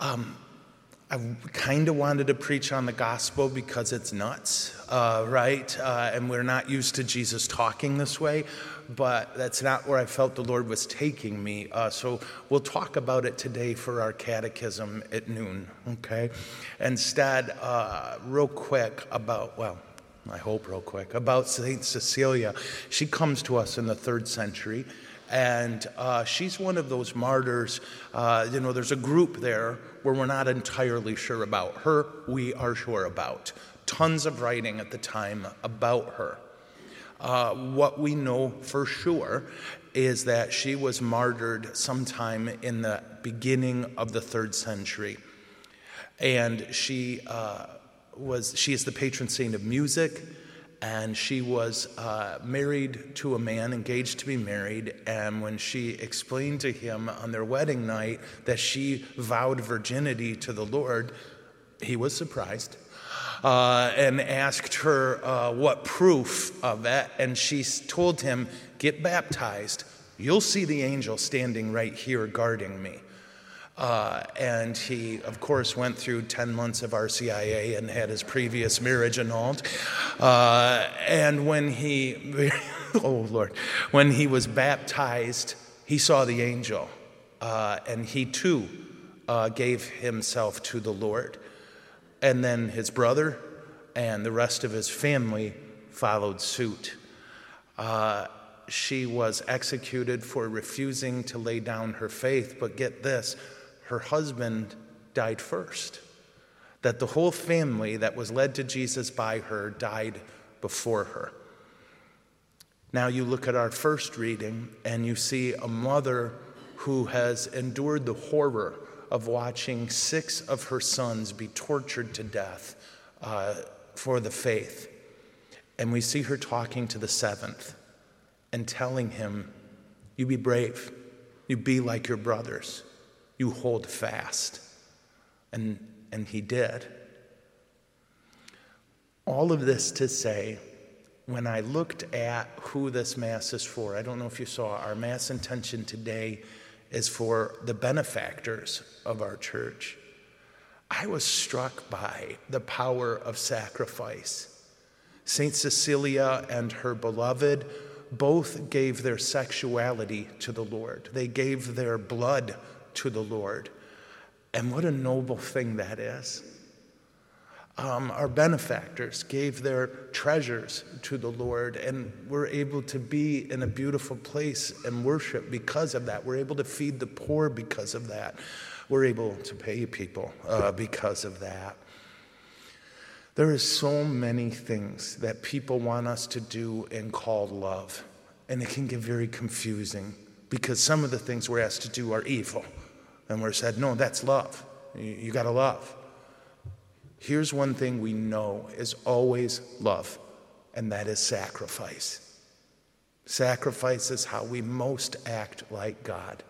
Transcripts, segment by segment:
Um, I kind of wanted to preach on the gospel because it's nuts, uh, right? Uh, and we're not used to Jesus talking this way, but that's not where I felt the Lord was taking me. Uh, so we'll talk about it today for our catechism at noon, okay? Instead, uh, real quick about, well, I hope real quick, about St. Cecilia. She comes to us in the third century. And uh, she's one of those martyrs. Uh, you know, there's a group there where we're not entirely sure about. Her, we are sure about. Tons of writing at the time about her. Uh, what we know for sure is that she was martyred sometime in the beginning of the third century. And she uh, was, she is the patron saint of music and she was uh, married to a man, engaged to be married. And when she explained to him on their wedding night that she vowed virginity to the Lord, he was surprised uh, and asked her uh, what proof of that. And she told him, Get baptized. You'll see the angel standing right here guarding me. Uh, and he, of course, went through 10 months of RCIA and had his previous marriage annulled. Uh, and when he, oh Lord, when he was baptized, he saw the angel. Uh, and he too uh, gave himself to the Lord. And then his brother and the rest of his family followed suit. Uh, she was executed for refusing to lay down her faith, but get this her husband died first. That the whole family that was led to Jesus by her died before her. Now you look at our first reading and you see a mother who has endured the horror of watching six of her sons be tortured to death uh, for the faith. And we see her talking to the seventh and telling him, You be brave, you be like your brothers you hold fast. And, and he did. All of this to say, when I looked at who this Mass is for, I don't know if you saw, our Mass intention today is for the benefactors of our church. I was struck by the power of sacrifice. St. Cecilia and her beloved both gave their sexuality to the Lord, they gave their blood to the Lord. And what a noble thing that is. Um, our benefactors gave their treasures to the Lord, and we're able to be in a beautiful place and worship because of that. We're able to feed the poor because of that. We're able to pay people uh, because of that. There are so many things that people want us to do and call love, and it can get very confusing because some of the things we're asked to do are evil. And we're said, no, that's love. You, you got to love. Here's one thing we know is always love, and that is sacrifice. Sacrifice is how we most act like God.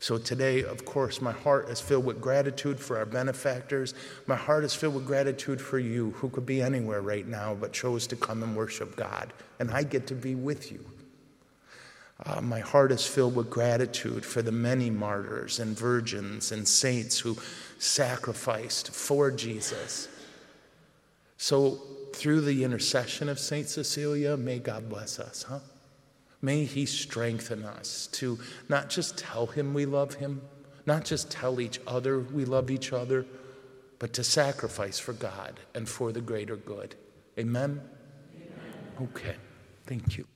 So today, of course, my heart is filled with gratitude for our benefactors. My heart is filled with gratitude for you who could be anywhere right now but chose to come and worship God. And I get to be with you. Uh, my heart is filled with gratitude for the many martyrs and virgins and saints who sacrificed for Jesus. So, through the intercession of Saint Cecilia, may God bless us, huh? May He strengthen us to not just tell Him we love Him, not just tell each other we love each other, but to sacrifice for God and for the greater good. Amen? Amen. Okay, thank you.